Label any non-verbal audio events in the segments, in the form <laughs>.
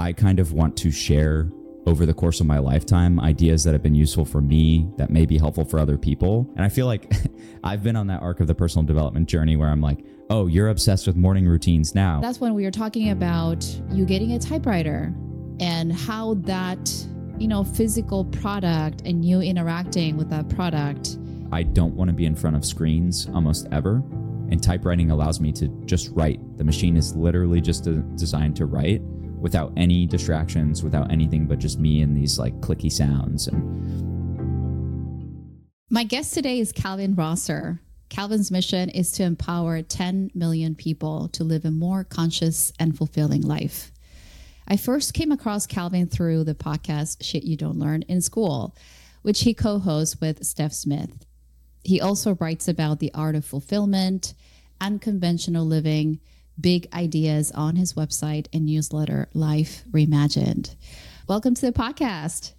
I kind of want to share over the course of my lifetime ideas that have been useful for me that may be helpful for other people. And I feel like <laughs> I've been on that arc of the personal development journey where I'm like, oh, you're obsessed with morning routines now. That's when we were talking about you getting a typewriter and how that, you know, physical product and you interacting with that product. I don't want to be in front of screens almost ever. And typewriting allows me to just write. The machine is literally just designed to write without any distractions, without anything but just me and these like clicky sounds. And my guest today is Calvin Rosser. Calvin's mission is to empower 10 million people to live a more conscious and fulfilling life. I first came across Calvin through the podcast Shit You Don't Learn in School, which he co hosts with Steph Smith. He also writes about the art of fulfillment, unconventional living, big ideas on his website and newsletter, Life Reimagined. Welcome to the podcast.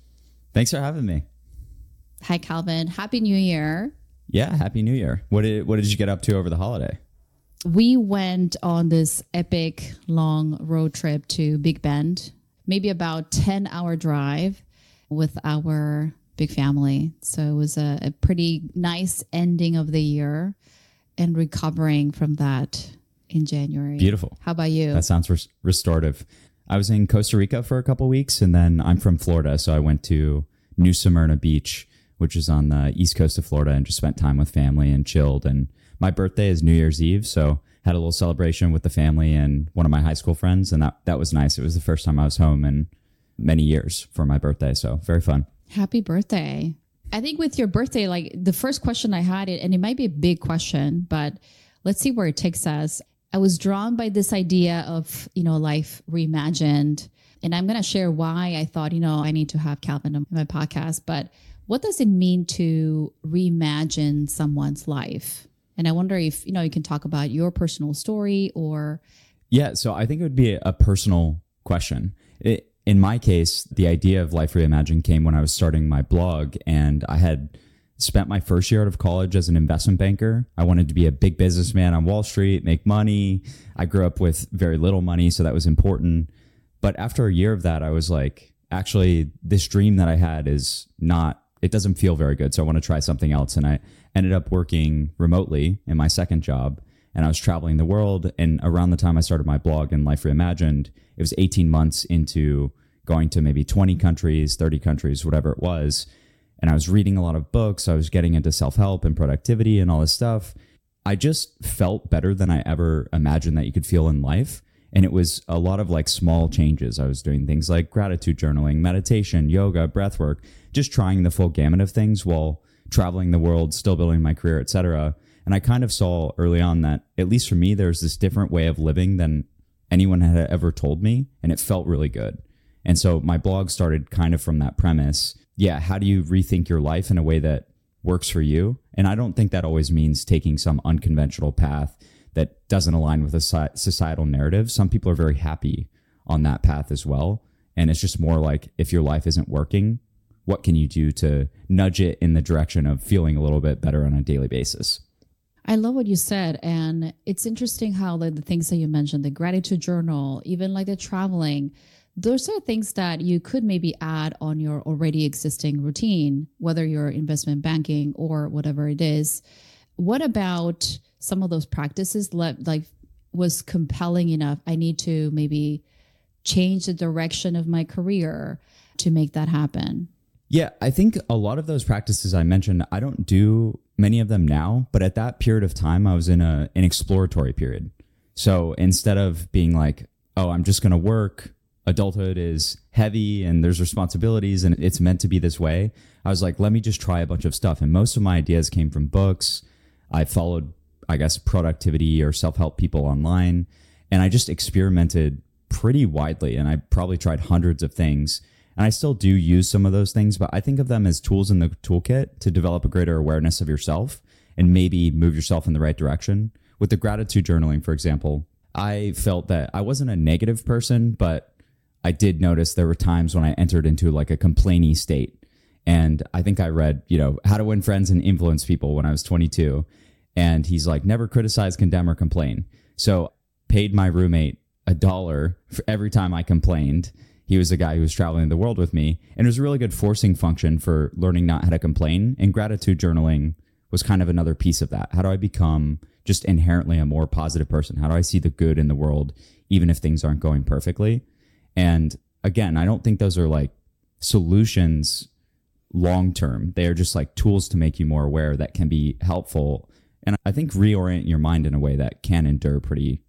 Thanks for having me. Hi, Calvin. Happy New Year. Yeah, Happy New Year. What did what did you get up to over the holiday? We went on this epic long road trip to Big Bend, maybe about 10 hour drive with our big family. So it was a, a pretty nice ending of the year and recovering from that in January. Beautiful. How about you? That sounds res- restorative. I was in Costa Rica for a couple weeks, and then I'm from Florida, so I went to New Smyrna Beach, which is on the east coast of Florida, and just spent time with family and chilled. And my birthday is New Year's Eve, so had a little celebration with the family and one of my high school friends, and that that was nice. It was the first time I was home in many years for my birthday, so very fun. Happy birthday! I think with your birthday, like the first question I had it, and it might be a big question, but let's see where it takes us. I was drawn by this idea of, you know, life reimagined. And I'm going to share why I thought, you know, I need to have Calvin on my podcast. But what does it mean to reimagine someone's life? And I wonder if, you know, you can talk about your personal story or. Yeah. So I think it would be a personal question. It, in my case, the idea of Life Reimagined came when I was starting my blog and I had spent my first year out of college as an investment banker. I wanted to be a big businessman on Wall Street, make money. I grew up with very little money, so that was important. But after a year of that, I was like, actually, this dream that I had is not, it doesn't feel very good. So I want to try something else. And I ended up working remotely in my second job. And I was traveling the world. And around the time I started my blog and Life Reimagined, it was 18 months into going to maybe 20 countries, 30 countries, whatever it was and I was reading a lot of books. I was getting into self help and productivity and all this stuff. I just felt better than I ever imagined that you could feel in life. And it was a lot of like small changes. I was doing things like gratitude journaling, meditation, yoga, breath work, just trying the full gamut of things while traveling the world, still building my career, etc. And I kind of saw early on that, at least for me, there's this different way of living than anyone had ever told me. And it felt really good. And so my blog started kind of from that premise yeah, how do you rethink your life in a way that works for you? And I don't think that always means taking some unconventional path that doesn't align with a societal narrative. Some people are very happy on that path as well. And it's just more like if your life isn't working, what can you do to nudge it in the direction of feeling a little bit better on a daily basis? I love what you said. And it's interesting how like the things that you mentioned, the gratitude journal, even like the traveling, those are things that you could maybe add on your already existing routine, whether you're investment banking or whatever it is. What about some of those practices like was compelling enough? I need to maybe change the direction of my career to make that happen. Yeah, I think a lot of those practices I mentioned, I don't do many of them now, but at that period of time, I was in a an exploratory period. So instead of being like, oh, I'm just going to work adulthood is heavy and there's responsibilities and it's meant to be this way. I was like, let me just try a bunch of stuff. And most of my ideas came from books. I followed, I guess, productivity or self help people online. And I just experimented pretty widely. And I probably tried hundreds of things. And I still do use some of those things, but I think of them as tools in the toolkit to develop a greater awareness of yourself and maybe move yourself in the right direction. With the gratitude journaling, for example, I felt that I wasn't a negative person, but I did notice there were times when I entered into like a complainy state. And I think I read, you know, How to Win Friends and Influence People when I was 22. And he's like, never criticize, condemn, or complain. So paid my roommate a dollar for every time I complained. he was a guy who was traveling the world with me. And it was a really good forcing function for learning not how to complain. And gratitude journaling was kind of another piece of that. How do I become just inherently a more positive person? How do I see the good in the world, even if things aren't going perfectly? And again, I don't think those are like solutions long term. They are just like tools to make you more aware that can be helpful. And I think reorient your mind in a way that can endure pretty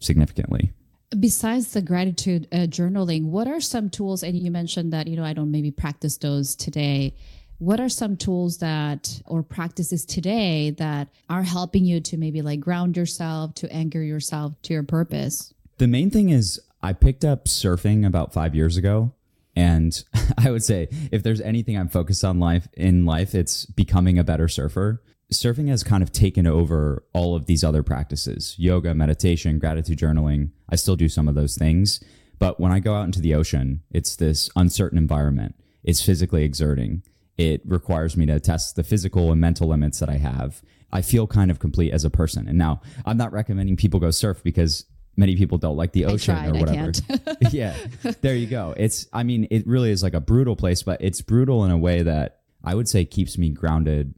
significantly. Besides the gratitude uh, journaling, what are some tools? And you mentioned that, you know, I don't maybe practice those today. What are some tools that or practices today that are helping you to maybe like ground yourself, to anchor yourself to your purpose? The main thing is I picked up surfing about five years ago. And <laughs> I would say if there's anything I'm focused on life in life, it's becoming a better surfer. Surfing has kind of taken over all of these other practices yoga, meditation, gratitude journaling. I still do some of those things. But when I go out into the ocean, it's this uncertain environment. It's physically exerting. It requires me to test the physical and mental limits that I have. I feel kind of complete as a person. And now I'm not recommending people go surf because many people don't like the ocean tried, or whatever. <laughs> <laughs> yeah, there you go. It's, I mean, it really is like a brutal place, but it's brutal in a way that I would say keeps me grounded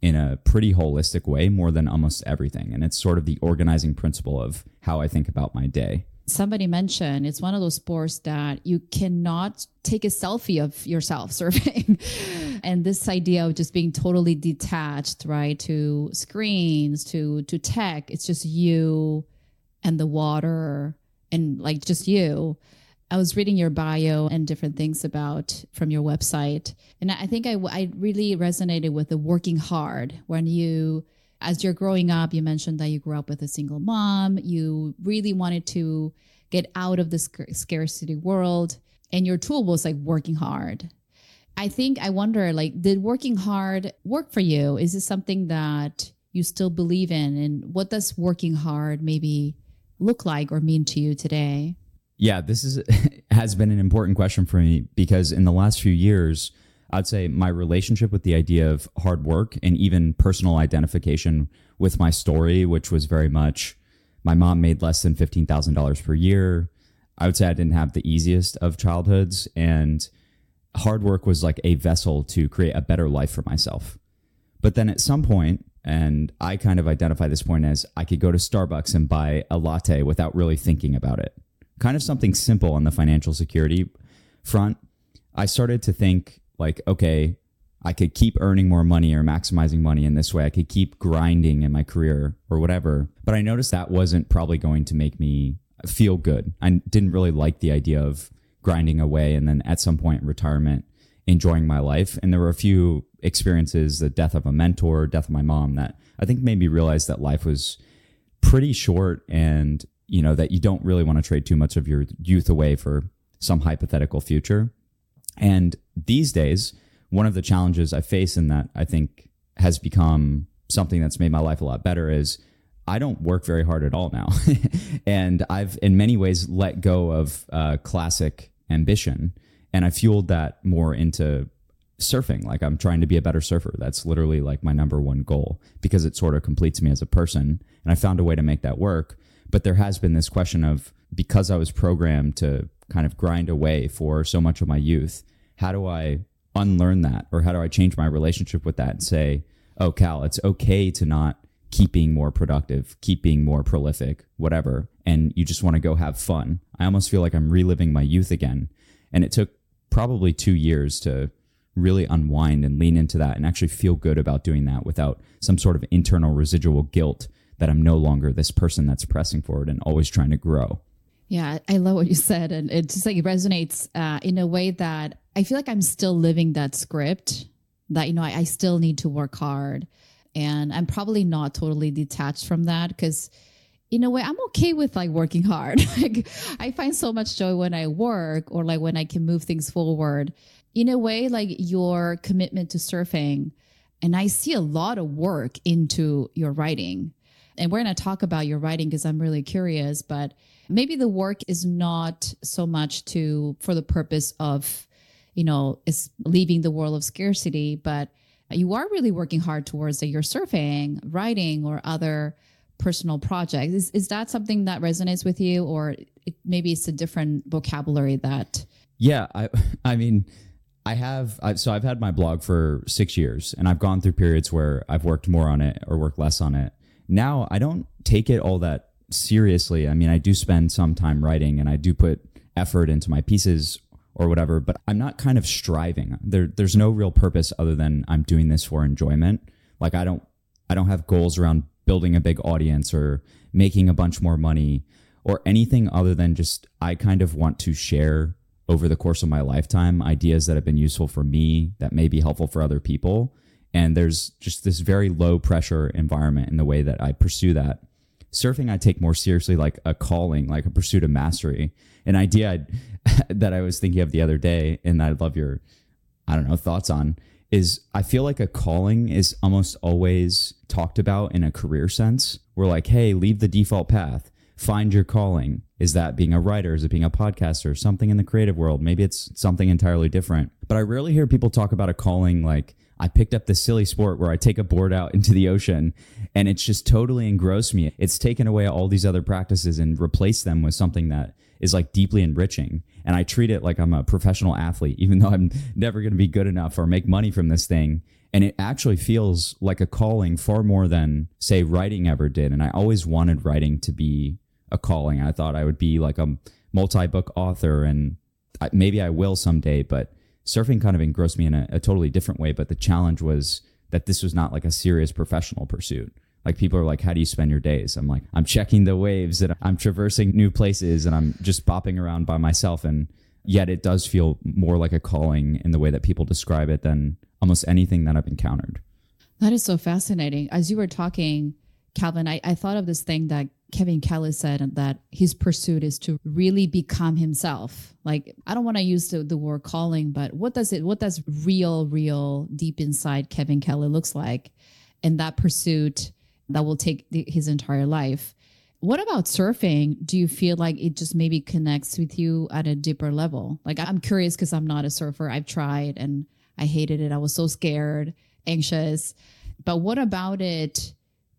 in a pretty holistic way more than almost everything. And it's sort of the organizing principle of how I think about my day. Somebody mentioned it's one of those sports that you cannot take a selfie of yourself <laughs> surfing. and this idea of just being totally detached, right, to screens, to to tech, it's just you and the water and like just you. I was reading your bio and different things about from your website. And I think I, I really resonated with the working hard when you, as you're growing up, you mentioned that you grew up with a single mom. You really wanted to get out of the sc- scarcity world. And your tool was like working hard. I think I wonder, like, did working hard work for you? Is this something that you still believe in? And what does working hard maybe look like or mean to you today? Yeah, this is <laughs> has been an important question for me because in the last few years, I'd say my relationship with the idea of hard work and even personal identification with my story, which was very much my mom made less than $15,000 per year. I would say I didn't have the easiest of childhoods and hard work was like a vessel to create a better life for myself. But then at some point, and I kind of identify this point as I could go to Starbucks and buy a latte without really thinking about it kind of something simple on the financial security front, I started to think like, okay, I could keep earning more money or maximizing money in this way. I could keep grinding in my career or whatever. But I noticed that wasn't probably going to make me feel good. I didn't really like the idea of grinding away and then at some point retirement enjoying my life. And there were a few experiences, the death of a mentor, death of my mom, that I think made me realize that life was pretty short and you know, that you don't really want to trade too much of your youth away for some hypothetical future. And these days, one of the challenges I face in that I think has become something that's made my life a lot better is I don't work very hard at all now. <laughs> and I've, in many ways, let go of uh, classic ambition. And I fueled that more into surfing. Like I'm trying to be a better surfer. That's literally like my number one goal because it sort of completes me as a person. And I found a way to make that work. But there has been this question of because I was programmed to kind of grind away for so much of my youth, how do I unlearn that? Or how do I change my relationship with that and say, oh, Cal, it's okay to not keep being more productive, keep being more prolific, whatever. And you just want to go have fun. I almost feel like I'm reliving my youth again. And it took probably two years to really unwind and lean into that and actually feel good about doing that without some sort of internal residual guilt that I'm no longer this person that's pressing forward and always trying to grow. Yeah, I love what you said. And it just like resonates uh, in a way that I feel like I'm still living that script that, you know, I, I still need to work hard. And I'm probably not totally detached from that because in a way i'm okay with like working hard <laughs> like i find so much joy when i work or like when i can move things forward in a way like your commitment to surfing and i see a lot of work into your writing and we're going to talk about your writing because I'm really curious, but maybe the work is not so much to for the purpose of, you know, is leaving the world of scarcity, but you are really working hard towards that you're surfing, writing, or other personal projects. Is, is that something that resonates with you, or it, maybe it's a different vocabulary that Yeah, I <laughs> I mean, I have I, so I've had my blog for 6 years and I've gone through periods where I've worked more on it or worked less on it. Now, I don't take it all that seriously. I mean, I do spend some time writing and I do put effort into my pieces or whatever, but I'm not kind of striving. There there's no real purpose other than I'm doing this for enjoyment. Like I don't I don't have goals around building a big audience or making a bunch more money or anything other than just I kind of want to share over the course of my lifetime ideas that have been useful for me that may be helpful for other people. And there's just this very low pressure environment in the way that I pursue that. Surfing, I take more seriously like a calling, like a pursuit of mastery. An idea I'd, <laughs> that I was thinking of the other day, and I'd love your, I don't know, thoughts on is I feel like a calling is almost always talked about in a career sense. We're like, hey, leave the default path, find your calling. Is that being a writer? Is it being a podcaster? Something in the creative world? Maybe it's something entirely different. But I rarely hear people talk about a calling like, I picked up this silly sport where I take a board out into the ocean and it's just totally engrossed me. It's taken away all these other practices and replaced them with something that is like deeply enriching. And I treat it like I'm a professional athlete, even <laughs> though I'm never going to be good enough or make money from this thing. And it actually feels like a calling far more than, say, writing ever did. And I always wanted writing to be a calling. I thought I would be like a multi book author and maybe I will someday, but surfing kind of engrossed me in a, a, totally different way. But the challenge was that this was not like a serious professional pursuit. Like people are like, how do you spend your days? I'm like, I'm checking the waves and I'm traversing new places and I'm just bopping around by myself. And yet it does feel more like a calling in the way that people describe it than almost anything that I've encountered. That is so fascinating. As you were talking, Calvin, I, I thought of this thing that Kevin Kelly said that his pursuit is to really become himself. Like I don't want to use the, the word calling, but what does it what does real, real deep inside Kevin Kelly looks like? And that pursuit that will take the, his entire life. What about surfing? Do you feel like it just maybe connects with you at a deeper level? Like I'm curious because I'm not a surfer. I've tried and I hated it. I was so scared, anxious. But what about it?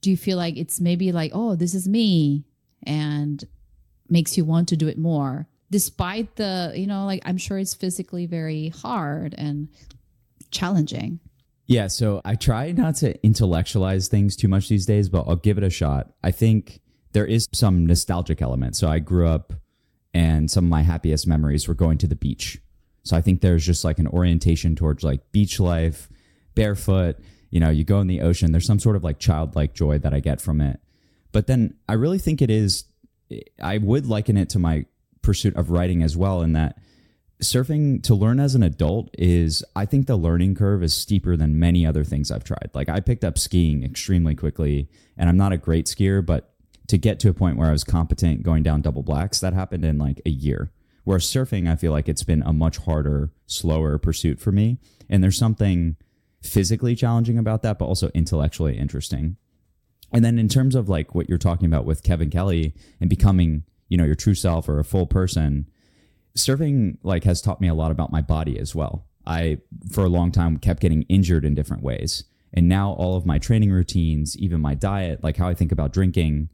Do you feel like it's maybe like, oh, this is me and makes you want to do it more? Despite the, you know, like I'm sure it's physically very hard and challenging. Yeah, so I try not to intellectualize things too much these days, but I'll give it a shot. I think there is some nostalgic element. So I grew up and some of my happiest memories were going to the beach. So I think there's just like an orientation towards like beach life, barefoot, you know, you go in the ocean, there's some sort of like childlike joy that I get from it. But then I really think it is, I would liken it to my pursuit of writing as well, in that surfing to learn as an adult is, I think the learning curve is steeper than many other things I've tried. Like I picked up skiing extremely quickly, and I'm not a great skier, but to get to a point where I was competent going down double blacks, that happened in like a year. Whereas surfing, I feel like it's been a much harder, slower pursuit for me. And there's something physically challenging about that, but also intellectually interesting. And then in terms of like what you're talking about with Kevin Kelly and becoming, you know, your true self or a full person, surfing like has taught me a lot about my body as well. I for a long time kept getting injured in different ways. And now all of my training routines, even my diet, like how I think about drinking,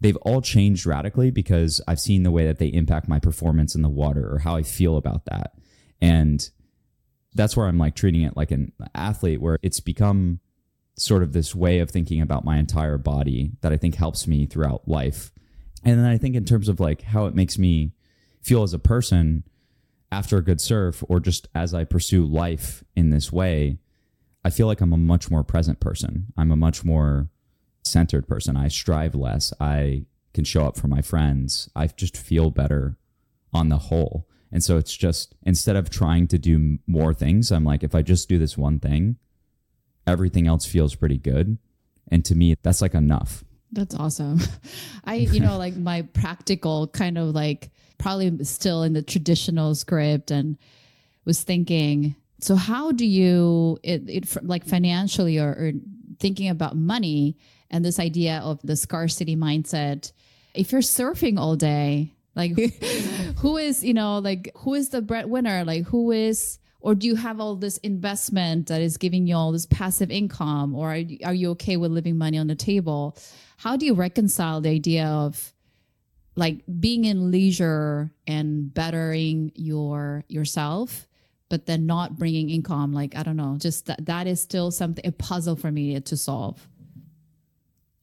they've all changed radically because I've seen the way that they impact my performance in the water or how I feel about that. And that's where I'm like treating it like an athlete, where it's become sort of this way of thinking about my entire body that I think helps me throughout life. And then I think in terms of like how it makes me feel as a person after a good surf or just as I pursue life in this way, I feel like I'm a much more present person. I'm a much more centered person. I strive less. I can show up for my friends. I just feel better on the whole. And so it's just instead of trying to do more things, I'm like, if I just do this one thing, everything else feels pretty good. And to me, that's like enough. That's awesome. <laughs> I, you know, like my practical kind of like probably still in the traditional script and was thinking, so how do you, it, it like financially or, or thinking about money and this idea of the scarcity mindset? If you're surfing all day, like <laughs> who is, you know, like who is the breadwinner? Like who is or do you have all this investment that is giving you all this passive income or are you, are you okay with living money on the table? How do you reconcile the idea of like being in leisure and bettering your yourself but then not bringing income like i don't know just that that is still something a puzzle for me to solve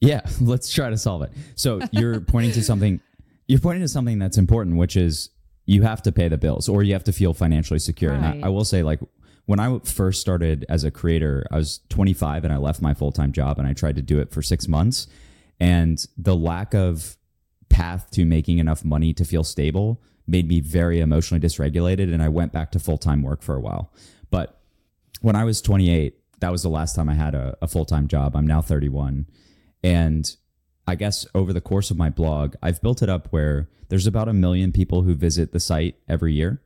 yeah <laughs> let's try to solve it so you're pointing to something you're pointing to something that's important which is you have to pay the bills or you have to feel financially secure and I, I will say like when i first started as a creator i was 25 and i left my full-time job and i tried to do it for six months and the lack of path to making enough money to feel stable made me very emotionally dysregulated and I went back to full-time work for a while. But when I was 28, that was the last time I had a, a full-time job. I'm now 31 and I guess over the course of my blog, I've built it up where there's about a million people who visit the site every year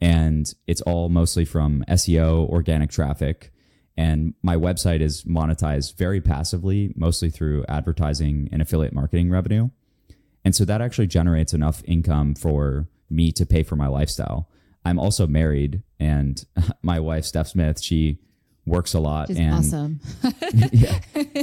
and it's all mostly from SEO, organic traffic, and my website is monetized very passively, mostly through advertising and affiliate marketing revenue. And so that actually generates enough income for me to pay for my lifestyle. I'm also married, and <laughs> my wife, Steph Smith, she works a lot. It's and awesome <laughs> yeah,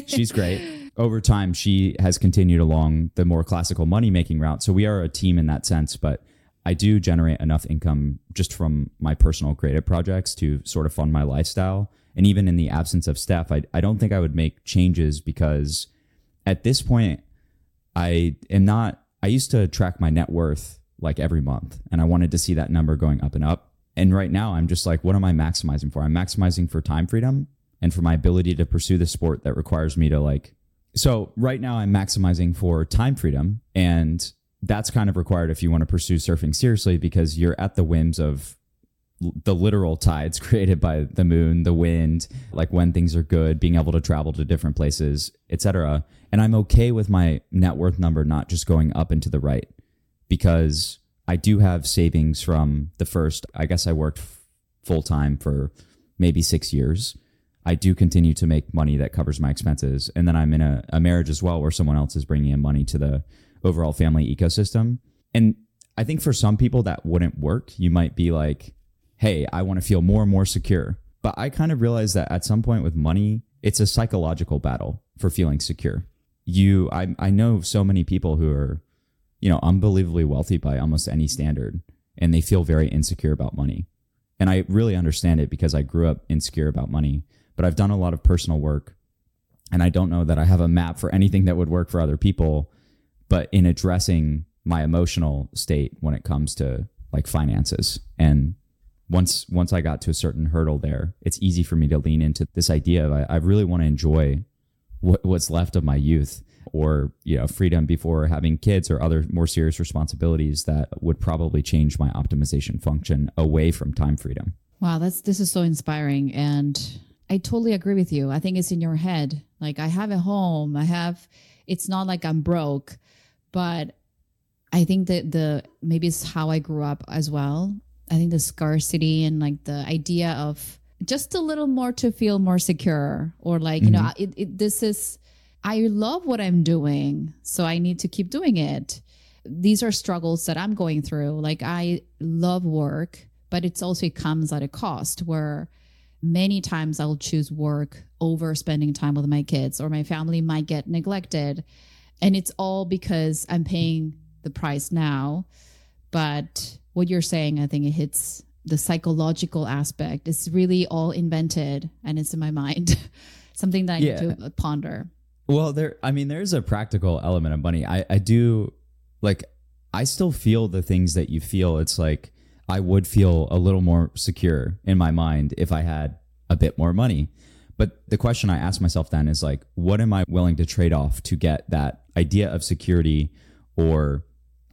she's great. Over time, she has continued along the more classical money making route. So we are a team in that sense, but I do generate enough income just from my personal creative projects to sort of fund my lifestyle. And even in the absence of Steph, I, I don't think I would make changes because at this point, I am not, I used to track my net worth like every month and I wanted to see that number going up and up. And right now, I'm just like, what am I maximizing for? I'm maximizing for time freedom and for my ability to pursue the sport that requires me to like. So right now, I'm maximizing for time freedom. And that's kind of required if you want to pursue surfing seriously because you're at the whims of the literal tides <laughs> created by the moon, the wind, like when things are good, being able to travel to different places, etc. And I'm okay with my net worth number not just going up and to the right because I do have savings from the first, I guess I worked full time for maybe six years. I do continue to make money that covers my expenses. And then I'm in a, a marriage as well where someone else is bringing in money to the overall family ecosystem. And I think for some people that wouldn't work. You might be like, hey, I want to feel more and more secure. But I kind of realized that at some point with money, it's a psychological battle for feeling secure. You, I, I know so many people who are, you know, unbelievably wealthy by almost any standard, and they feel very insecure about money. And I really understand it because I grew up insecure about money, but I've done a lot of personal work. And I don't know that I have a map for anything that would work for other people, but in addressing my emotional state when it comes to like finances and once once I got to a certain hurdle there, it's easy for me to lean into this idea of I, I really want to enjoy what, what's left of my youth or you know freedom before having kids or other more serious responsibilities that would probably change my optimization function away from time freedom. Wow, that's this is so inspiring and I totally agree with you. I think it's in your head. Like I have a home, I have it's not like I'm broke, but I think that the maybe it's how I grew up as well. I think the scarcity and like the idea of just a little more to feel more secure or like, you know, mm-hmm. it, it this is I love what I'm doing, so I need to keep doing it. These are struggles that I'm going through. Like I love work, but it's also it comes at a cost where many times I'll choose work over spending time with my kids or my family might get neglected. And it's all because I'm paying the price now. But what you're saying, I think it hits the psychological aspect. It's really all invented and it's in my mind. <laughs> Something that I Yeah. need to ponder. Well, there. I mean, there is a practical element of money. I, I do like. I still feel the things that you feel. It's like I would feel a little more secure in my mind if I had a bit more money. But the question I ask myself then is like, what am I willing to trade off to get that idea of security or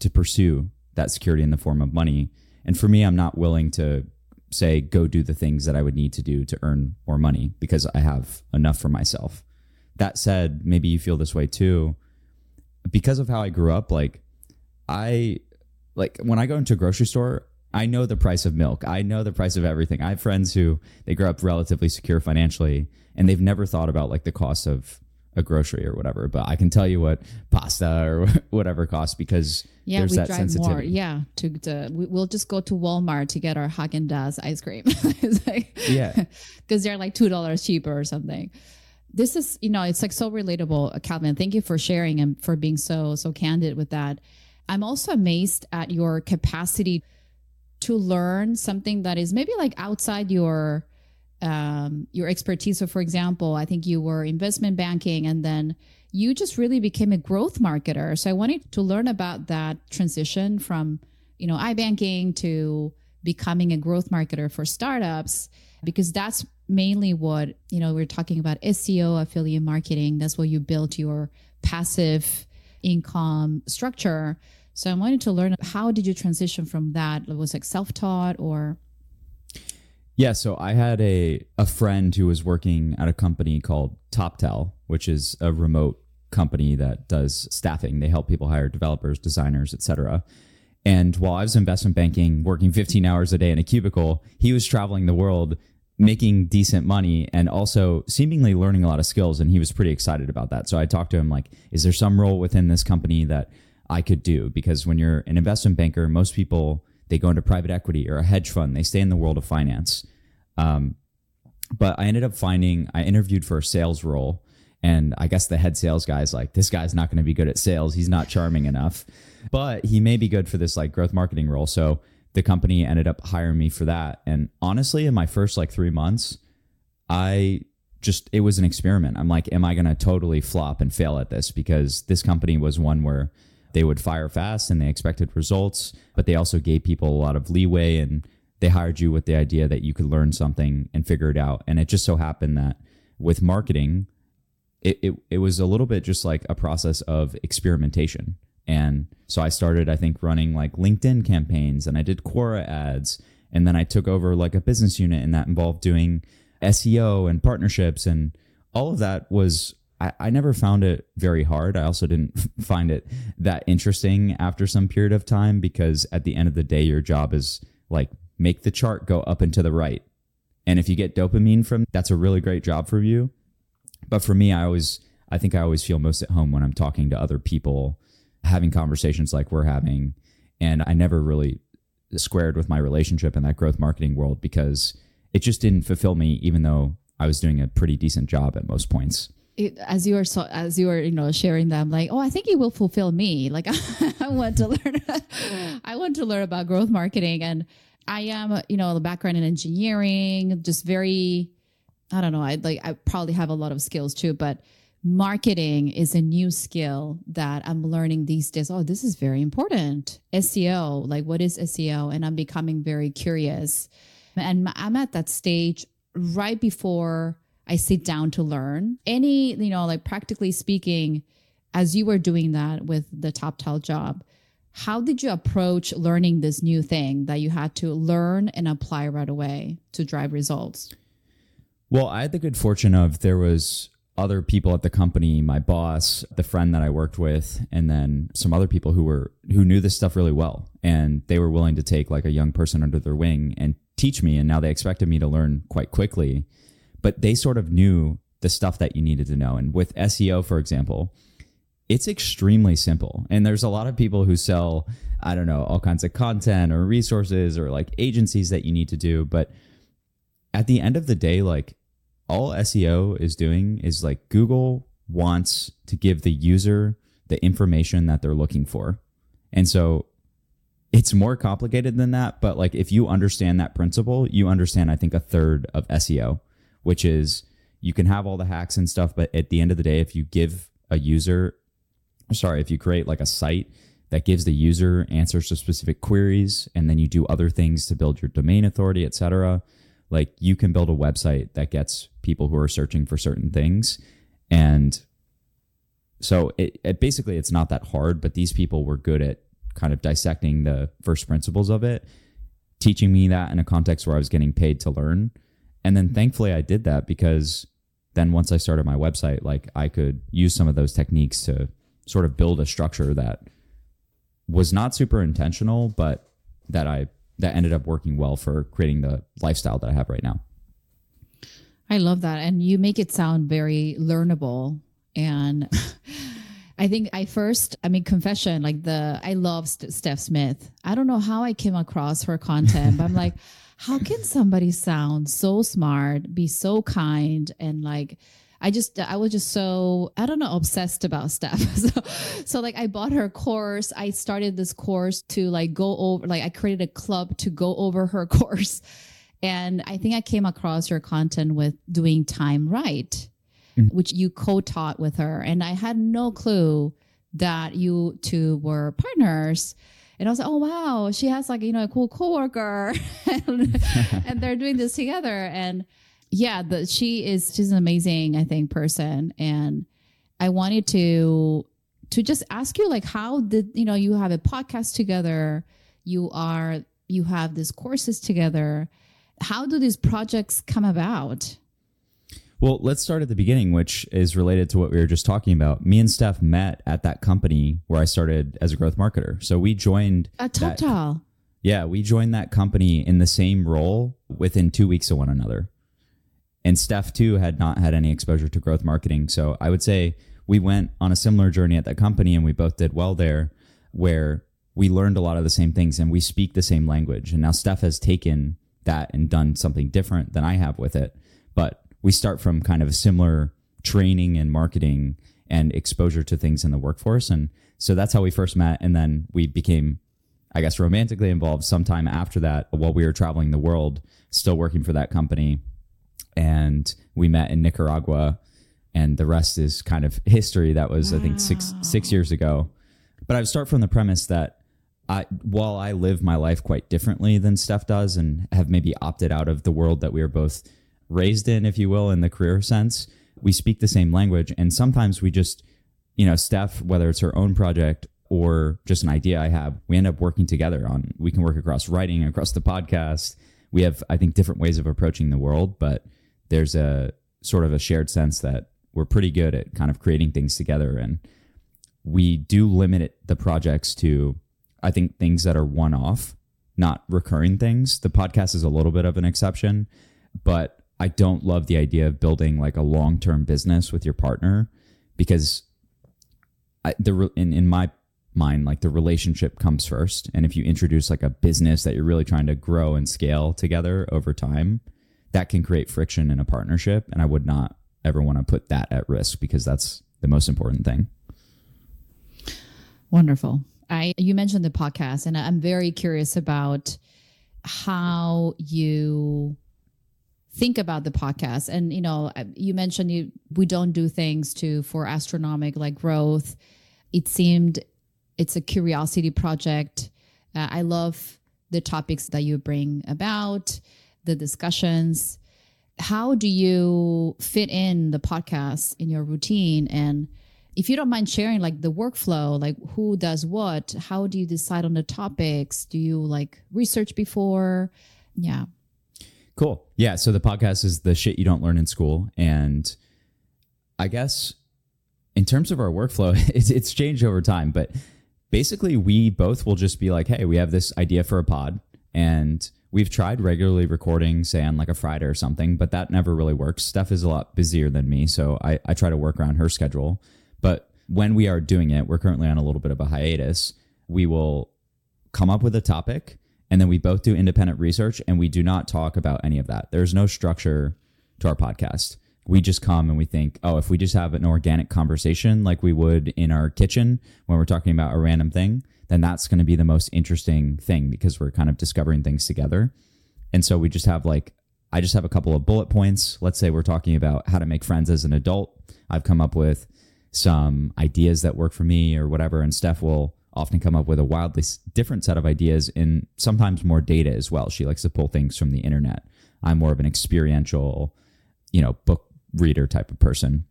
to pursue that security in the form of money? And for me, I'm not willing to say, go do the things that I would need to do to earn more money because I have enough for myself that said, maybe you feel this way too. Because of how I grew up, like I like when I go into a grocery store, I know the price of milk. I know the price of everything. I have friends who they grew up relatively secure financially and they've never thought about like the cost of a grocery or whatever. But I can tell you what pasta or <laughs> whatever costs because Yeah, there's we that drive sensitivity. more. Yeah, to the we, we'll just go to Walmart to get our Haagen Dazs ice cream. <laughs> like Yeah. <laughs> because they're like two dollars cheaper or something. This is you know it's like so relatable, Calvin. Thank you for sharing and for being so so candid with that. I'm also amazed at your capacity to learn something that is maybe like outside your um, your expertise. So, for example, I think you were investment banking, and then you just really became a growth marketer. So, I wanted to learn about that transition from you know iBanking to becoming a growth marketer for startups because that's mainly what you know we're talking about SEO affiliate marketing that's what you built your passive income structure so I wanted to learn how did you transition from that? Was it self-taught or yeah, so I had a a friend who was working at a company called Toptal, which is a remote company that does staffing. They help people hire developers, designers, etc. And while I was investment banking, working 15 hours a day in a cubicle, he was traveling the world making decent money and also seemingly learning a lot of skills and he was pretty excited about that. So I talked to him like, is there some role within this company that I could do because when you're an investment banker, most people they go into private equity or a hedge fund. They stay in the world of finance. Um, but I ended up finding I interviewed for a sales role, and I guess the head sales guy is like, this guy's not going to be good at sales. He's not charming enough, but he may be good for this like growth marketing role. So the company ended up hiring me for that. And honestly, in my first like three months, I just it was an experiment. I'm like, am I going to totally flop and fail at this? Because this company was one where they would fire fast and they expected results, but they also gave people a lot of leeway and they hired you with the idea that you could learn something and figure it out. And it just so happened that with marketing, it, it, it was a little bit just like a process of experimentation. And so I started, I think, running like LinkedIn campaigns and I did Quora ads. And then I took over like a business unit and that involved doing SEO and partnerships. And all of that was I, I never found it very hard. I also didn't <laughs> find it that interesting after some period of time because at the end of the day, your job is like make the chart go up and to the right. And if you get dopamine from that's a really great job for you. But for me, I always I think I always feel most at home when I'm talking to other people, having conversations like we're having. And I never really squared with my relationship in that growth marketing world because it just didn't fulfill me, even though I was doing a pretty decent job at most points it, as you are so as you are you know sharing them like oh i think it will fulfill me. Like <laughs> i want to learn i want to learn about growth marketing. And i am you know the background in engineering just very i don't know i like i probably have a lot of skills too but marketing is a new skill that i'm learning these days. Oh this is very important. Seo like what is seo and i'm becoming very curious. And i'm at that stage right before I sit down to learn. Any, you know, like practically speaking, as you were doing that with the top Toptal job, how did you approach learning this new thing that you had to learn and apply right away to drive results? Well, I had the good fortune of there was other people at the company, my boss, the friend that I worked with, and then some other people who were who knew this stuff really well and they were willing to take like a young person under their wing and teach me and now they expected me to learn quite quickly but they sort of knew the stuff that you needed to know. And with SEO, for example, it's extremely simple. And there's a lot of people who sell, I don't know, all kinds of content or resources or like agencies that you need to do. But at the end of the day, like all SEO is doing is like Google wants to give the user the information that they're looking for. And so it's more complicated than that. But like if you understand that principle, you understand, I think, a third of SEO which is you can have all the hacks and stuff, but at the end of the day, if you give a user, sorry, if you create like a site that gives the user answers to specific queries, and then you do other things to build your domain authority, etc., like you can build a website that gets people who are searching for certain things, and so it, it basically it's not that hard. But these people were good at kind of dissecting the first principles of it, teaching me that in a context where I was getting paid to learn and then mm-hmm. thankfully I did that because then once I started my website, like I could use some of those techniques to sort of build a structure that was not super intentional, but that I that ended up working well for creating the lifestyle that I have right now. I love that. And you make it sound very learnable. And <laughs> I think I first, I mean, confession, like the, I love St- Steph Smith. I don't know how I came across her content, but I'm like, <laughs> how can somebody sound so smart, be so kind, and like I just I was just so I don't know obsessed about stuff. <laughs> so so like I bought her course. I started this course to like go over like I created a club to go over her <laughs> course. And I think I came across your content with doing time right, mm-hmm. which you co-taught with her and I had no clue that you two were partners. And I was like, oh wow, she has like, you know, a cool coworker and, <laughs> and they're doing this together. And yeah, the, she is she's an amazing, I think, person. And I wanted to to just ask you like how did you know you have a podcast together, you are you have these courses together. How do these projects come about? Well, let's start at the beginning, which is related to what we were just talking about. Me and Steph met at that company where I started as a growth marketer. So we joined a Total. yeah, we joined that company in the same role within two weeks of one another. And Steph too had not had any exposure to growth marketing. So I would say we went on a similar journey at that company and we both did well there where we learned a lot of the same things and we speak the same language. And now Steph has taken that and done something different than I have with it. But we start from kind of a similar training and marketing and exposure to things in the workforce. And so that's how we first met. And then we became, I guess, romantically involved sometime after that while we were traveling the world, still working for that company and we met in Nicaragua, and the rest is kind of history. That was, wow. I think, six six years ago. But I would start from the premise that I, while I live my life quite differently than Steph does, and have maybe opted out of the world that we are both raised in, if you will, in the career sense, we speak the same language, and sometimes we just, you know, Steph, whether it's her own project or just an idea I have, we end up working together on. We can work across writing, across the podcast. We have, I think, different ways of approaching the world, but there's a sort of a shared sense that we're pretty good at kind of creating things together and we do limit the projects to i think things that are one off not recurring things the podcast is a little bit of an exception but i don't love the idea of building like a long-term business with your partner because I, the in, in my mind like the relationship comes first and if you introduce like a business that you're really trying to grow and scale together over time that can create friction in a partnership. And I would not ever want to put that at risk because that's the most important thing. Wonderful. I you mentioned the podcast and I'm very curious about how you think about the podcast and you know you mentioned you we don't do things to for astronomic like growth it seemed it's a curiosity project uh, i love the topics that you bring about the discussions. How do you fit in the podcast in your routine? And if you don't mind sharing like the workflow, like who does what, how do you decide on the topics? Do you like research before? Yeah. Cool. Yeah. So the podcast is the shit you don't learn in school. And I guess in terms of our workflow, <laughs> it's, it's changed over time, but basically we both will just be like, hey, we have this idea for a pod and We've tried regularly recording, say on like a Friday or something, but that never really works. Steph is a lot busier than me, so I, I try to work around her schedule. But when we are doing it, we're currently on a little bit of a hiatus. We will come up with a topic and then we both do independent research and we do not talk about any of that. There's no structure to our podcast. We just come and we think, oh, if we just have an organic conversation like we would in our kitchen when we're talking about a random thing, then that's going to be the most interesting thing because we're kind of discovering things together. And so we just have like, I just have a couple of bullet points. Let's say we're talking about how to make friends as an adult. I've come up with some ideas that work for me or whatever. And Steph will often come up with a wildly different set of ideas and sometimes more data as well. She likes to pull things from the internet. I'm more of an experiential, you know, book reader type of person.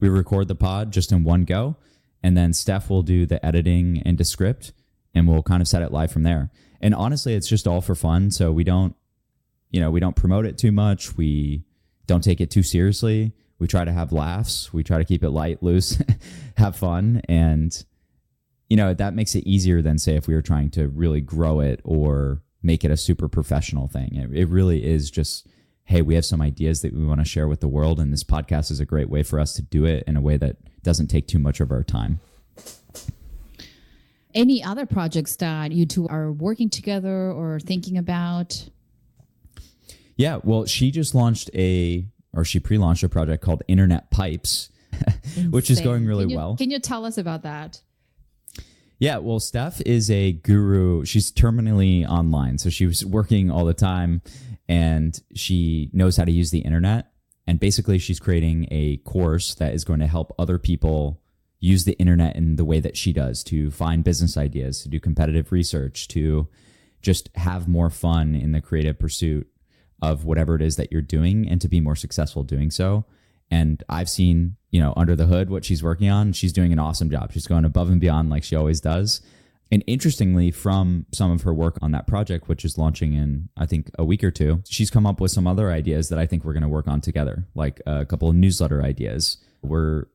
We record the pod just in one go and then Steph will do the editing and the script, and we'll kind of set it live from there. And honestly, it's just all for fun. So we don't, you know, we don't promote it too much. We don't take it too seriously. We try to have laughs. We try to keep it light, loose, <laughs> have fun, and you know that makes it easier than say if we were trying to really grow it or make it a super professional thing. It, it really is just hey, we have some ideas that we want to share with the world, and this podcast is a great way for us to do it in a way that doesn't take too much of our time. Any other projects that you two are working together or thinking about? Yeah, well, she just launched a or she pre-launched a project called Internet Pipes, <laughs> which is going really Can you- well. Can you tell us about that? Yeah, well, Steph is a guru. She's terminally online. So she was working all the time and she knows how to use the internet. And basically, she's creating a course that is going to help other people use the internet in the way that she does to find business ideas, to do competitive research, to just have more fun in the creative pursuit of whatever it is that you're doing and to be more successful doing so. And I've seen, you know, under the hood what she's working on. She's doing an awesome job. She's going above and beyond like she always does. And interestingly, from some of her work on that project, which is launching in, I think, a week or two, she's come up with some other ideas that I think we're going to work on together, like a couple of newsletter ideas. We're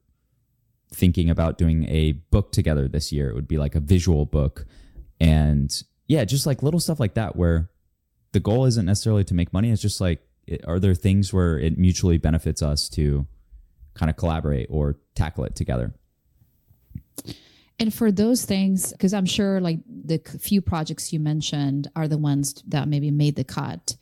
thinking about doing a book together this year. It would be like a visual book. And yeah, just like little stuff like that, where the goal isn't necessarily to make money. It's just like, are there things where it mutually benefits us to kind of collaborate or tackle it together? And for those things, because I'm sure like the few projects you mentioned are the ones that maybe made the cut.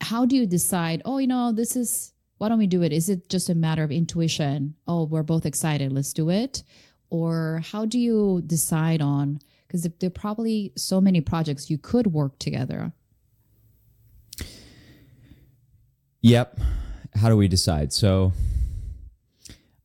How do you decide, oh, you know, this is, why don't we do it? Is it just a matter of intuition? Oh, we're both excited, let's do it. Or how do you decide on, because there are probably so many projects you could work together. Yep. How do we decide? So,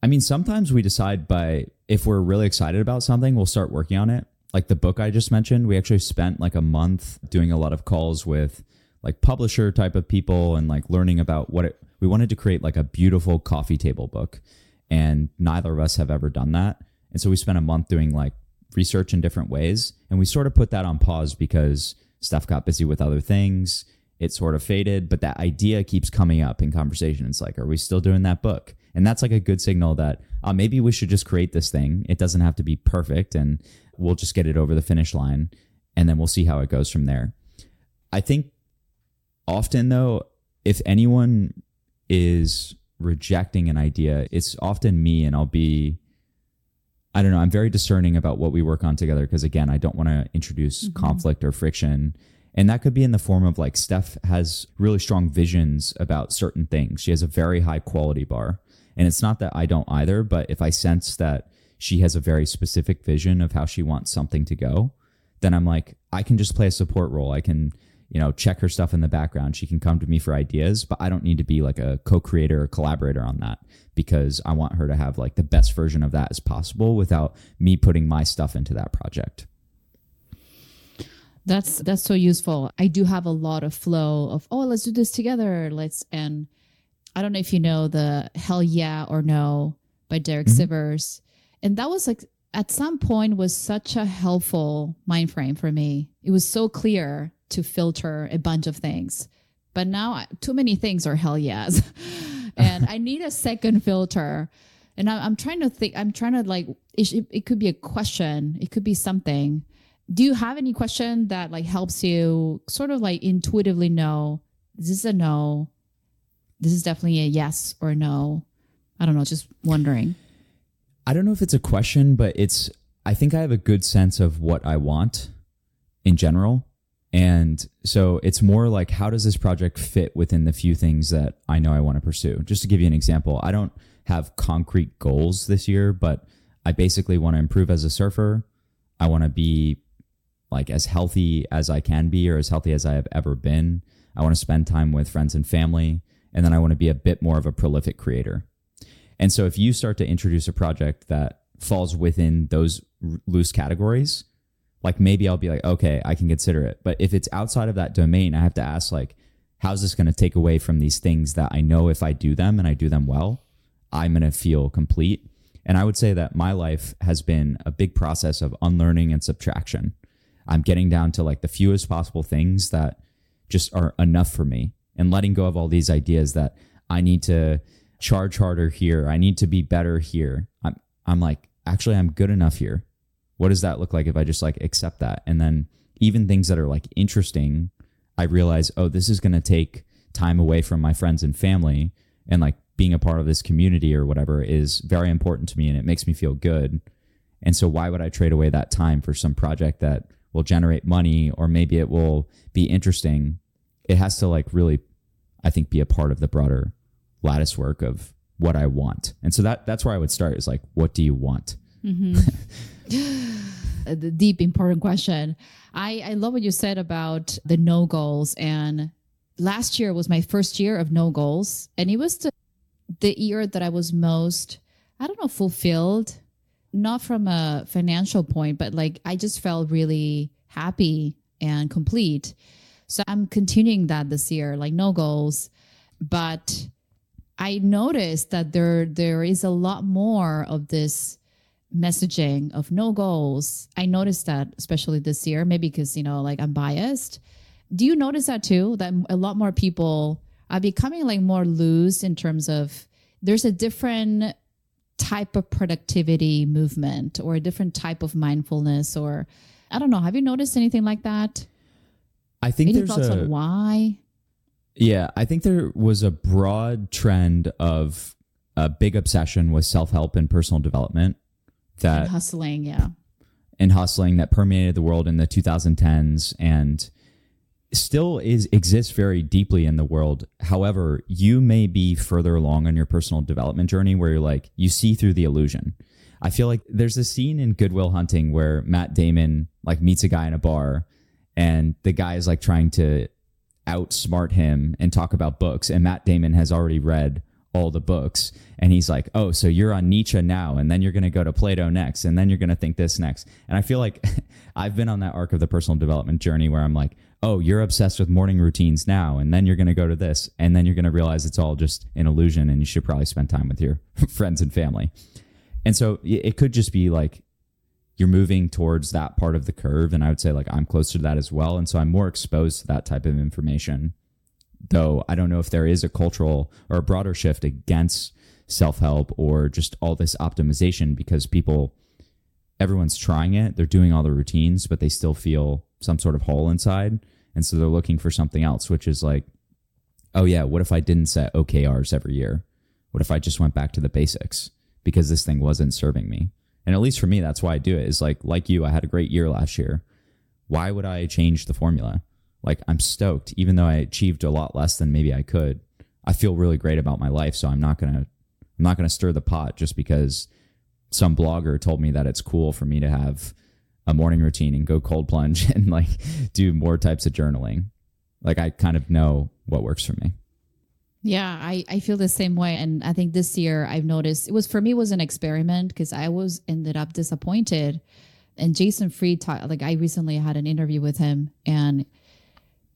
I mean, sometimes we decide by if we're really excited about something, we'll start working on it. Like the book I just mentioned, we actually spent like a month doing a lot of calls with like publisher type of people and like learning about what it, we wanted to create like a beautiful coffee table book. And neither of us have ever done that. And so we spent a month doing like research in different ways. And we sort of put that on pause because stuff got busy with other things. It sort of faded, but that idea keeps coming up in conversation. It's like, are we still doing that book? And that's like a good signal that uh, maybe we should just create this thing. It doesn't have to be perfect and we'll just get it over the finish line and then we'll see how it goes from there. I think often though, if anyone is rejecting an idea, it's often me and I'll be I don't know, I'm very discerning about what we work on together because again, I don't want to introduce conflict or friction. And that could be in the form of like Steph has really strong visions about certain things. She has a very high quality bar. And it's not that I don't either, but if I sense that she has a very specific vision of how she wants something to go, then I'm like, I can just play a support role. I can, you know, check her stuff in the background. She can come to me for ideas, but I don't need to be like a co-creator or collaborator on that because I want her to have like the best version of that as possible without me putting my stuff into that project. That's that's so useful. I do have a lot of flow of oh let's do this together. Let's and I don't know if you know the hell yeah or no by Derek mm-hmm. Sivers. And that was like at some point was such a helpful mind frame for me. It was so clear to filter a bunch of things. But now I- too many things are hell yes. <laughs> and I need a second filter. And I, I'm trying to think, I'm trying to like, it, it could be a question, it could be something. Do you have any question that like helps you sort of like intuitively know is this is a no, this is definitely a yes or no? I don't know, just wondering. I don't know if it's a question, but it's I think I have a good sense of what I want in general. And so it's more like how does this project fit within the few things that I know I want to pursue? Just to give you an example, I don't have concrete goals this year, but I basically want to improve as a surfer. I want to be like as healthy as I can be or as healthy as I have ever been. I want to spend time with friends and family. And then I want to be a bit more of a prolific creator. And so if you start to introduce a project that falls within those r- loose categories, like maybe I'll be like, okay, I can consider it. But if it's outside of that domain, I have to ask like, how's this going to take away from these things that I know if I do them and I do them well, I'm going to feel complete. And I would say that my life has been a big process of unlearning and subtraction. I'm getting down to like the fewest possible things that just are enough for me and letting go of all these ideas that I need to charge harder here. I need to be better here. I'm I'm like, actually I'm good enough here. What does that look like if I just like accept that? And then even things that are like interesting, I realize, oh, this is going to take time away from my friends and family and like being a part of this community or whatever is very important to me and it makes me feel good. And so why would I trade away that time for some project that will generate money or maybe it will be interesting? It has to like really I think be a part of the broader lattice work of what I want. And so that that's where I would start is like, what do you want? Mm-hmm. <laughs> the deep, important question. I, I love what you said about the no goals. And last year was my first year of no goals. And it was the, the year that I was most, I don't know, fulfilled, not from a financial point, but like I just felt really happy and complete. So I'm continuing that this year, like no goals. But I noticed that there there is a lot more of this messaging of no goals. I noticed that especially this year, maybe because, you know, like I'm biased. Do you notice that too? That a lot more people are becoming like more loose in terms of there's a different type of productivity movement or a different type of mindfulness or I don't know. Have you noticed anything like that? I think Any there's thoughts a on why? yeah, I think there was a broad trend of a big obsession with self-help and personal development that And hustling, yeah. and hustling that permeated the world in the 2010s and still is exists very deeply in the world. However, you may be further along on your personal development journey where you're like you see through the illusion. I feel like there's a scene in Good Will Hunting where Matt Damon like meets a guy in a bar and the guy is like trying to outsmart him and talk about books. And Matt Damon has already read all the books. And he's like oh so you're on Nietzsche now and then you're going to go to Plato next and then you're going to think this next. And I feel like <laughs> I've been on that arc of the personal development journey where I'm like oh you're obsessed with morning routines now and then you're going to go to this and then you're going to realize it's all just an illusion and you should probably spend time with your <laughs> friends and family. And so it could just be like you're moving towards that part of the curve and i would say like i'm closer to that as well. And so i'm more exposed to that type of information though i don't know if there is a cultural or a broader shift against self-help or just all this optimization because people everyone's trying it they're doing all the routines but they still feel some sort of hole inside. And so they're looking for something else which is like oh yeah what if i didn't set okrs every year? What if i just went back to the basics because this thing wasn't serving me and at least for me that's why i do it is like like you i had a great year last year. Why would i change the formula? Like i'm stoked. Even though i achieved a lot less than maybe i could i feel really great about my life. So i'm not gonna i'm not gonna stir the pot just because some blogger told me that it's cool for me to have a morning routine and go cold plunge <laughs> and like do more types of journaling. Like i kind of know what works for me Yeah, I, I feel the same way. And I think this year I've noticed it was for me was an experiment because I was ended up disappointed. And Jason Fried talked like I recently had an interview with him and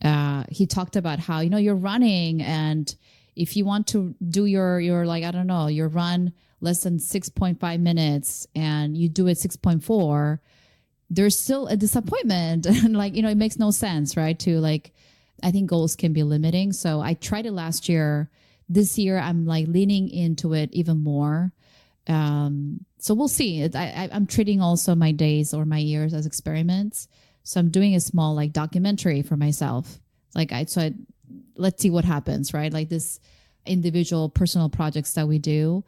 uh, he talked about how, you know, you're running and if you want to do your your like, I don't know, your run less than six point five minutes and you do it six point four, there's still a disappointment. <laughs> and like, you know, it makes no sense, right? To like I think goals can be limiting. So I tried it last year. This year, I'm like leaning into it even more. Um, so we'll see. I, I'm treating also my days or my years as experiments. So I'm doing a small like documentary for myself. Like I, so I, let's see what happens, right? Like this individual personal projects that we do.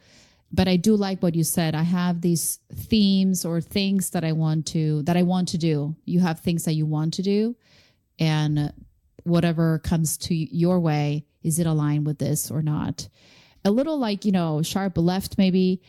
But I do like what you said. I have these themes or things that I want to that I want to do. You have things that you want to do, and whatever comes to your way is it aligned with this or not? A little like you know sharp left maybe.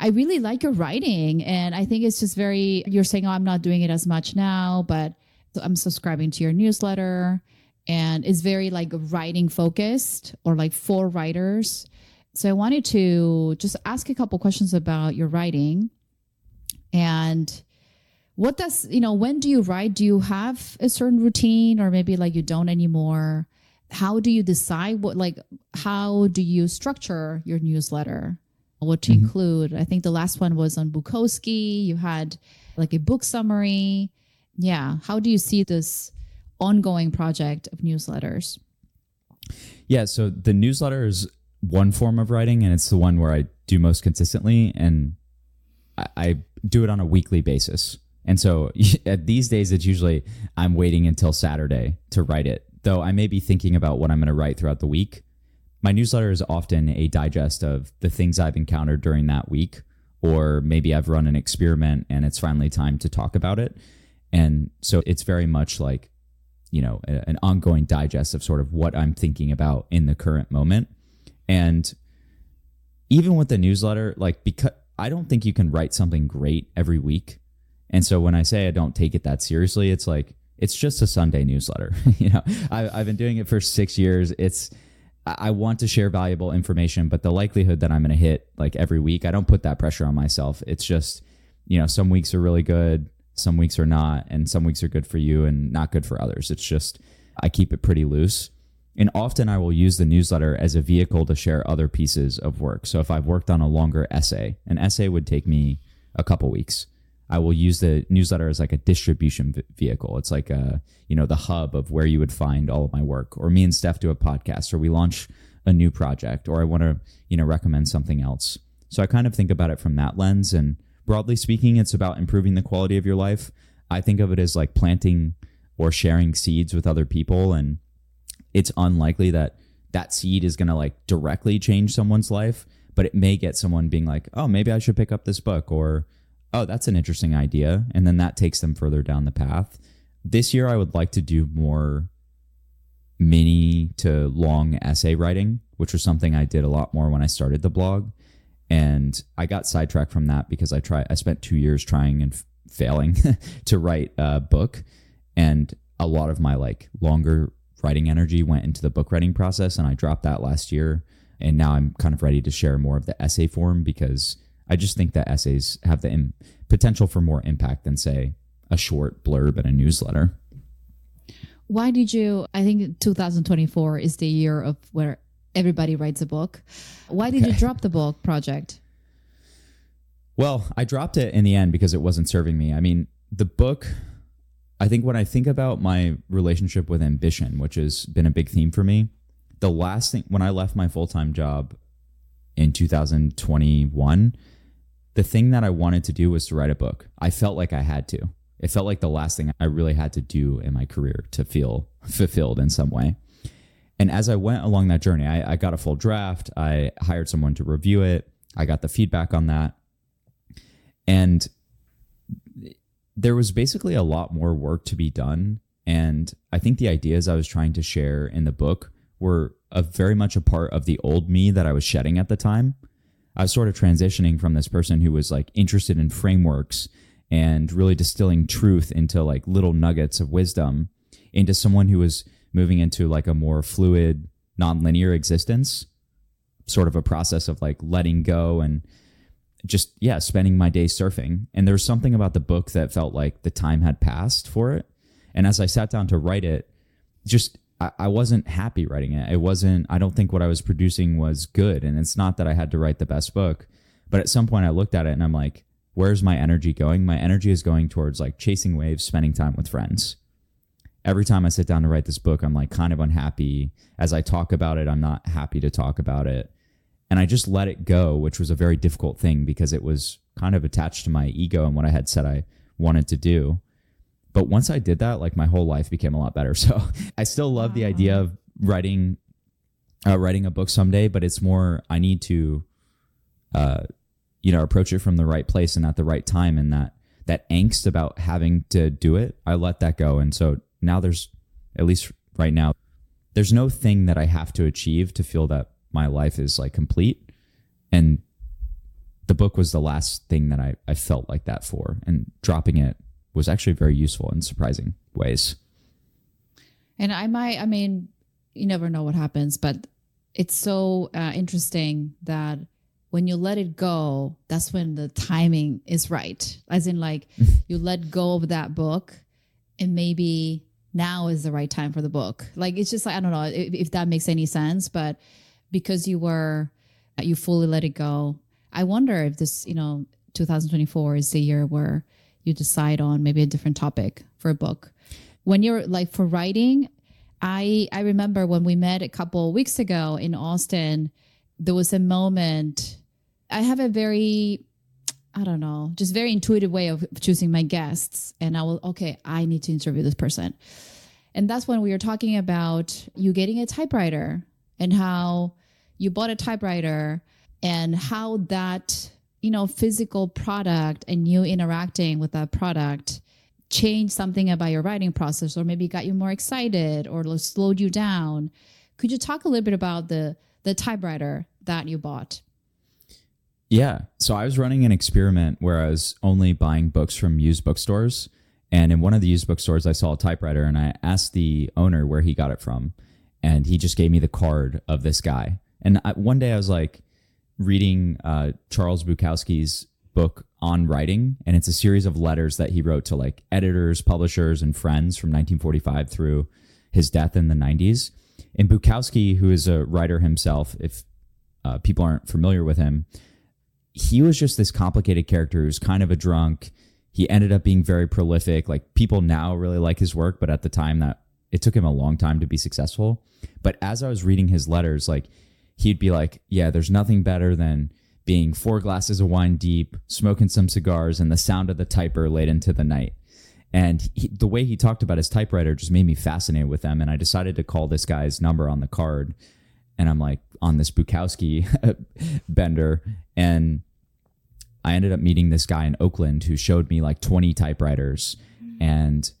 I really like your writing and i think it's just very you're saying oh i'm not doing it as much now but i'm subscribing to your newsletter and it's very like writing focused or like for writers. So i wanted to just ask a couple questions about your writing and what does you know when do you write? Do you have a certain routine or maybe like you don't anymore? How do you decide what like how do you structure your newsletter? What to mm-hmm. include? I think the last one was on bukowski. You had like a book summary. Yeah. How do you see this ongoing project of newsletters? Yeah, so the newsletter is one form of writing, and it's the one where I do most consistently, and I, I do it on a weekly basis. And so <laughs> these days, it's usually I'm waiting until Saturday to write it, though I may be thinking about what I'm going to write throughout the week. My newsletter is often a digest of the things I've encountered during that week, or maybe I've run an experiment and it's finally time to talk about it. And so it's very much like you know an ongoing digest of sort of what i'm thinking about in the current moment And even with the newsletter, like because I don't think you can write something great every week. And so when I say I don't take it that seriously, it's like it's just a Sunday newsletter. <laughs> you know, I, I've been doing it for six years. It's I want to share valuable information, but the likelihood that I'm going to hit like every week, I don't put that pressure on myself. It's just, you know, some weeks are really good, some weeks are not, and some weeks are good for you and not good for others. It's just, I keep it pretty loose. And often I will use the newsletter as a vehicle to share other pieces of work. So if I've worked on a longer essay, an essay would take me a couple weeks. I will use the newsletter as like a distribution vehicle. It's like a, you know, the hub of where you would find all of my work. Or me and Steph do a podcast, or we launch a new project, or I want to, you know, recommend something else. So I kind of think about it from that lens. And broadly speaking, it's about improving the quality of your life. I think of it as like planting or sharing seeds with other people. And it's unlikely that that seed is going to like directly change someone's life, but it may get someone being like, oh, maybe I should pick up this book or, oh, that's an interesting idea. And then that takes them further down the path. This year, I would like to do more mini to long essay writing, which was something I did a lot more when I started the blog. And I got sidetracked from that because I tried, I spent two years trying and f- failing <laughs> to write a book. And a lot of my like longer writing energy went into the book writing process. And I dropped that last year. And now I'm kind of ready to share more of the essay form because I just think that essays have the Im- potential for more impact than, say, a short blurb in a newsletter. Why did you? I think 2024 is the year of where everybody writes a book. Why did okay. you drop the book project? Well, I dropped it in the end because it wasn't serving me. I mean, the book, I think when I think about my relationship with ambition, which has been a big theme for me, the last thing, when I left my full time job in 2021, the thing that I wanted to do was to write a book. I felt like I had to. It felt like the last thing I really had to do in my career to feel fulfilled in some way. And as I went along that journey, I, I got a full draft. I hired someone to review it. I got the feedback on that. And there was basically a lot more work to be done. And I think the ideas I was trying to share in the book were a very much a part of the old me that I was shedding at the time. I was sort of transitioning from this person who was like interested in frameworks and really distilling truth into like little nuggets of wisdom into someone who was moving into like a more fluid, nonlinear existence, sort of a process of like letting go and just, yeah, spending my day surfing. And there was something about the book that felt like the time had passed for it. And as I sat down to write it, just I, wasn't happy writing it. It wasn't, I don't think what I was producing was good. And it's not that I had to write the best book, but at some point I looked at it and I'm like, where's my energy going? My energy is going towards like chasing waves, spending time with friends. Every time I sit down to write this book, I'm like kind of unhappy. As I talk about it, I'm not happy to talk about it. And I just let it go, which was a very difficult thing because it was kind of attached to my ego and what I had said I wanted to do. But once I did that, like my whole life became a lot better. <laughs> So I still love wow. the idea of writing, uh, writing a book someday, but it's more, I need to, uh, you know, approach it from the right place and at the right time. And that, that angst about having to do it, I let that go. And so now there's, at least right now, there's no thing that I have to achieve to feel that my life is like complete. And the book was the last thing that I, I felt like that for. And dropping it was actually very useful in surprising ways. And I might, I mean, you never know what happens, but it's so uh, interesting that when you let it go, that's when the timing is right. As in, like, <laughs> you let go of that book, and maybe now is the right time for the book. Like, it's just like, I don't know if, if that makes any sense, but because you were, you fully let it go. I wonder if this, you know, 2024 is the year where you decide on maybe a different topic for a book. When you're like for writing, I I remember when we met a couple weeks ago in Austin, there was a moment. I have a very I don't know, just very intuitive way of choosing my guests. And I will, okay, I need to interview this person. And that's when we were talking about you getting a typewriter and how you bought a typewriter and how that you know physical product and you interacting with that product change something about your writing process or maybe got you more excited or slowed you down could you talk a little bit about the the typewriter that you bought. Yeah. So I was running an experiment where I was only buying books from used bookstores. And in one of the used bookstores, I saw a typewriter and I asked the owner where he got it from. And he just gave me the card of this guy. And I, one day I was like reading uh, Charles Bukowski's book on writing. And it's a series of letters that he wrote to like editors, publishers, and friends from 1945 through his death in the 90s. And Bukowski, who is a writer himself, if uh, people aren't familiar with him, he was just this complicated character who's kind of a drunk. He ended up being very prolific. Like people now really like his work, but at the time that it took him a long time to be successful. But as I was reading his letters, like he'd be like, "Yeah, there's nothing better than being four glasses of wine deep, smoking some cigars, and the sound of the typer late into the night." And he, the way he talked about his typewriter just made me fascinated with them. And I decided to call this guy's number on the card. And I'm like on this Bukowski <laughs> bender. And I ended up meeting this guy in Oakland who showed me like 20 typewriters. Mm-hmm. And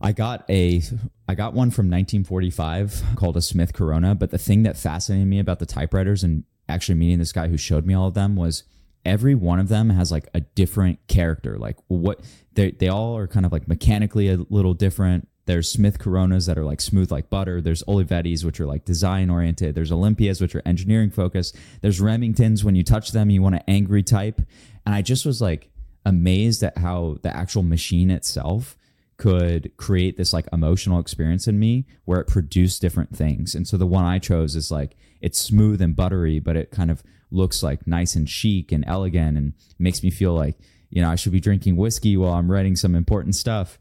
I got a I got one from 1945 called a Smith Corona, but the thing that fascinated me about the typewriters and actually meeting this guy who showed me all of them was every one of them has like a different character. Like what they they all are kind of like mechanically a little different. There's Smith Coronas that are like smooth like butter. There's Olivettis, which are like design oriented. There's Olympias, which are engineering focused. There's Remingtons. When you touch them, you want to angry type. And I just was like amazed at how the actual machine itself could create this like emotional experience in me where it produced different things. And so the one I chose is like it's smooth and buttery, but it kind of looks like nice and chic and elegant and makes me feel like, you know, I should be drinking whiskey while I'm writing some important stuff.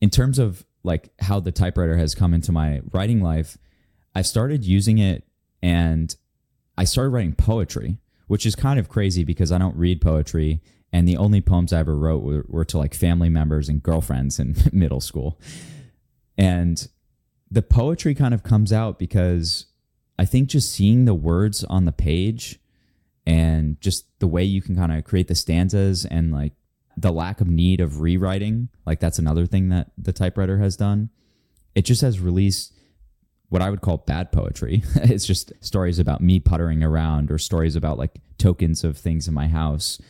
In terms of like how the typewriter has come into my writing life, I started using it and I started writing poetry, which is kind of crazy because I don't read poetry. And the only poems I ever wrote were, were to like family members and girlfriends in <laughs> middle school. And the poetry kind of comes out because I think just seeing the words on the page and just the way you can kind of create the stanzas and like the lack of need of rewriting, like that's another thing that the typewriter has done. It just has released what I would call bad poetry. <laughs> it's just stories about me puttering around or stories about like tokens of things in my house.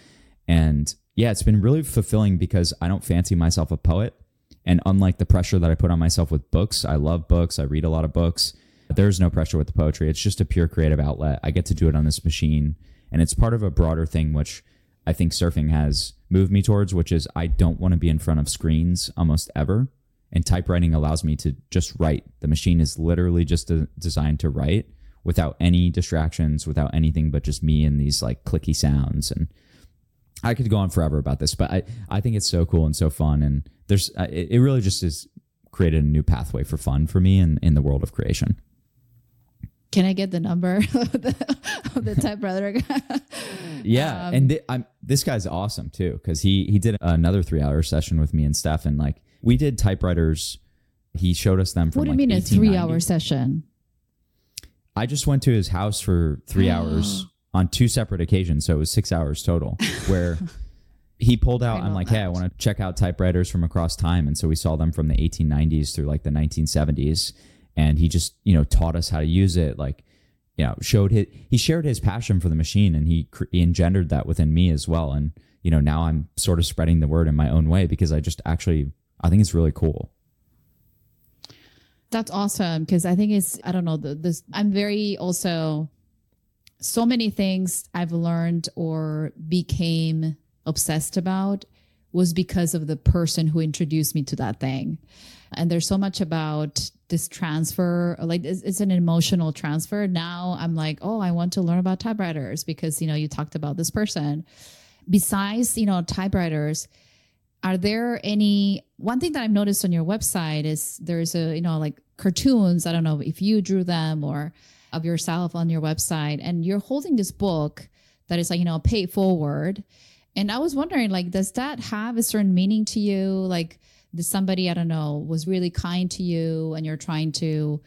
And yeah, it's been really fulfilling because I don't fancy myself a poet. And unlike the pressure that I put on myself with books, I love books, I read a lot of books. There's no pressure with the poetry. It's just a pure creative outlet. I get to do it on this machine. And it's part of a broader thing, which I think surfing has moved me towards, which is I don't want to be in front of screens almost ever. And typewriting allows me to just write. The machine is literally just designed to write without any distractions, without anything but just me and these like clicky sounds. And I could go on forever about this, but I, I think it's so cool and so fun. And there's, it, it really just has created a new pathway for fun for me in, in the world of creation. Can I get the number <laughs> of the, of the typewriter? <laughs> yeah, um, and th- this guy's awesome too because he he did another three hour session with me and Steph, and like we did typewriters. He showed us them from. What do you like mean a three hour session? I just went to his house for three <gasps> hours on two separate occasions, so it was six hours total. Where <laughs> he pulled out, I'm like, that. hey, I want to check out typewriters from across time, and so we saw them from the 1890s through like the 1970s and he just you know taught us how to use it like you know showed his he shared his passion for the machine and he, he engendered that within me as well and you know now i'm sort of spreading the word in my own way because i just actually i think it's really cool that's awesome because i think it's i don't know the, this i'm very also so many things i've learned or became obsessed about was because of the person who introduced me to that thing. And there's so much about this transfer like it's, it's, an emotional transfer. Now i'm like oh i want to learn about typewriters because you know you talked about this person. Besides you know typewriters are there any one thing that i've noticed on your website is there's a you know like cartoons. I don't know if you drew them or of yourself on your website and you're holding this book that is like you know pay forward. And i was wondering like does that have a certain meaning to you? Like somebody I don't know was really kind to you and you're trying to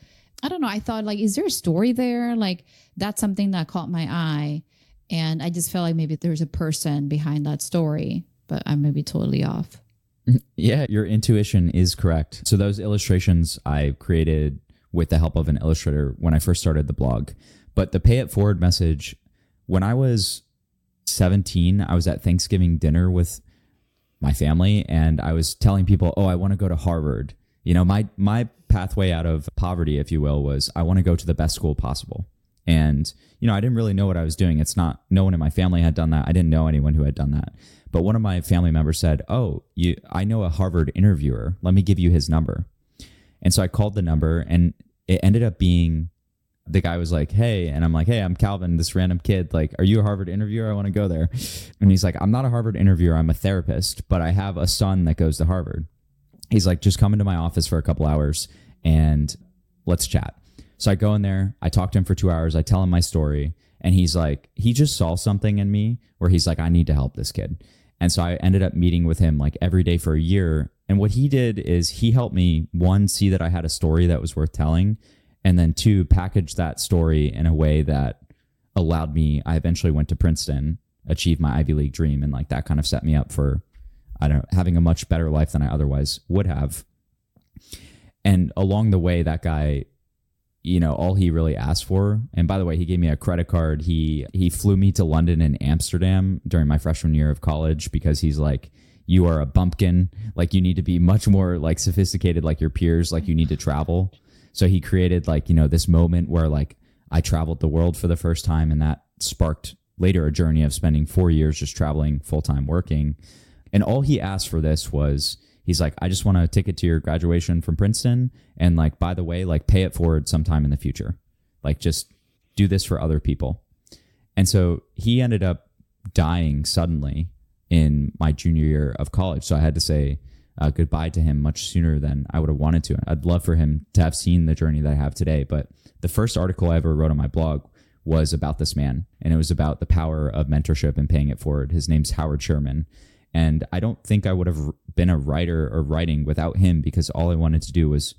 I don't know I thought like is there a story there? Like that's something that caught my eye. And I just felt like maybe there's a person behind that story but I may be totally off. <laughs> Yeah your intuition is correct. So those illustrations I created with the help of an illustrator when I first started the blog. But the pay it forward message, when I was 17, I was at Thanksgiving dinner with my family and I was telling people, "Oh, I want to go to Harvard." You know, my my pathway out of poverty, if you will, was I want to go to the best school possible. And you know, I didn't really know what I was doing. It's not no one in my family had done that. I didn't know anyone who had done that. But one of my family members said, "Oh, you I know a Harvard interviewer. Let me give you his number." And so I called the number and it ended up being the guy was like, "Hey," and I'm like, "Hey, I'm Calvin, this random kid. Like, are you a Harvard interviewer? I want to go there." And he's like, "I'm not a Harvard interviewer. I'm a therapist, but I have a son that goes to Harvard." He's like, "Just come into my office for a couple hours and let's chat." So I go in there, I talk to him for 2 hours, I tell him my story, and he's like, he just saw something in me where he's like, "I need to help this kid." And so I ended up meeting with him like every day for a year. And what he did is he helped me one see that I had a story that was worth telling and then two package that story in a way that allowed me i eventually went to princeton achieved my ivy league dream and like that kind of set me up for i don't know having a much better life than i otherwise would have. And along the way that guy you know all he really asked for and by the way he gave me a credit card. He he flew me to london and amsterdam during my freshman year of college because he's like you are a bumpkin like you need to be much more like sophisticated like your peers like you need to travel so he created like, you know, this moment where like I traveled the world for the first time and that sparked later a journey of spending 4 years just traveling full-time working. And all he asked for this was he's like, I just want a ticket to your graduation from Princeton and like by the way, like pay it forward sometime in the future. Like just do this for other people. And so he ended up dying suddenly in my junior year of college. So I had to say, uh, goodbye to him much sooner than I would have wanted to. I'd love for him to have seen the journey that I have today. But the first article I ever wrote on my blog was about this man, and it was about the power of mentorship and paying it forward. His name's Howard Sherman. And I don't think I would have been a writer or writing without him because all I wanted to do was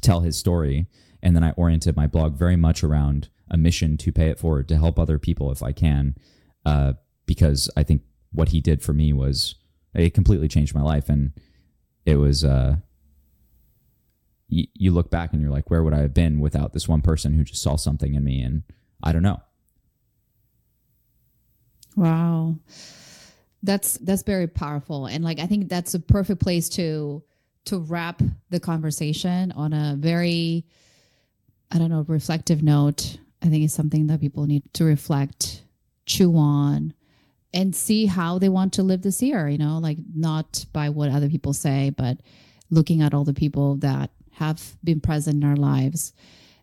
tell his story. And then I oriented my blog very much around a mission to pay it forward, to help other people if I can, uh, because I think what he did for me was it completely changed my life. And it was uh y- you look back and you're like where would i have been without this one person who just saw something in me? And i don't know. Wow. That's that's very powerful. And like i think that's a perfect place to to wrap the conversation on a very i don't know reflective note. I think it's something that people need to reflect chew on and see how they want to live this year, you know, like not by what other people say, but looking at all the people that have been present in our lives.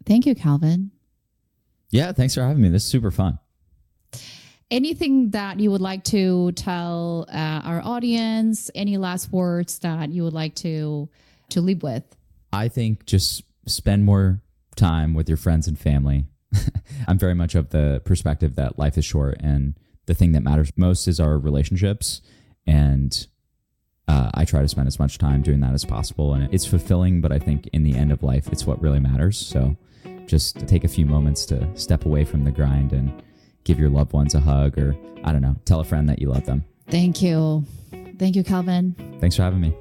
Thank you, Calvin. Yeah, thanks for having me. This is super fun. Anything that you would like to tell uh, our audience? Any last words that you would like to to leave with? I think just spend more time with your friends and family. <laughs> I'm very much of the perspective that life is short and the thing that matters most is our relationships and uh, I try to spend as much time doing that as possible. And it's fulfilling, but I think in the end of life, it's what really matters. So just take a few moments to step away from the grind and give your loved ones a hug or, I don't know, tell a friend that you love them. Thank you. Thank you, Calvin. Thanks for having me.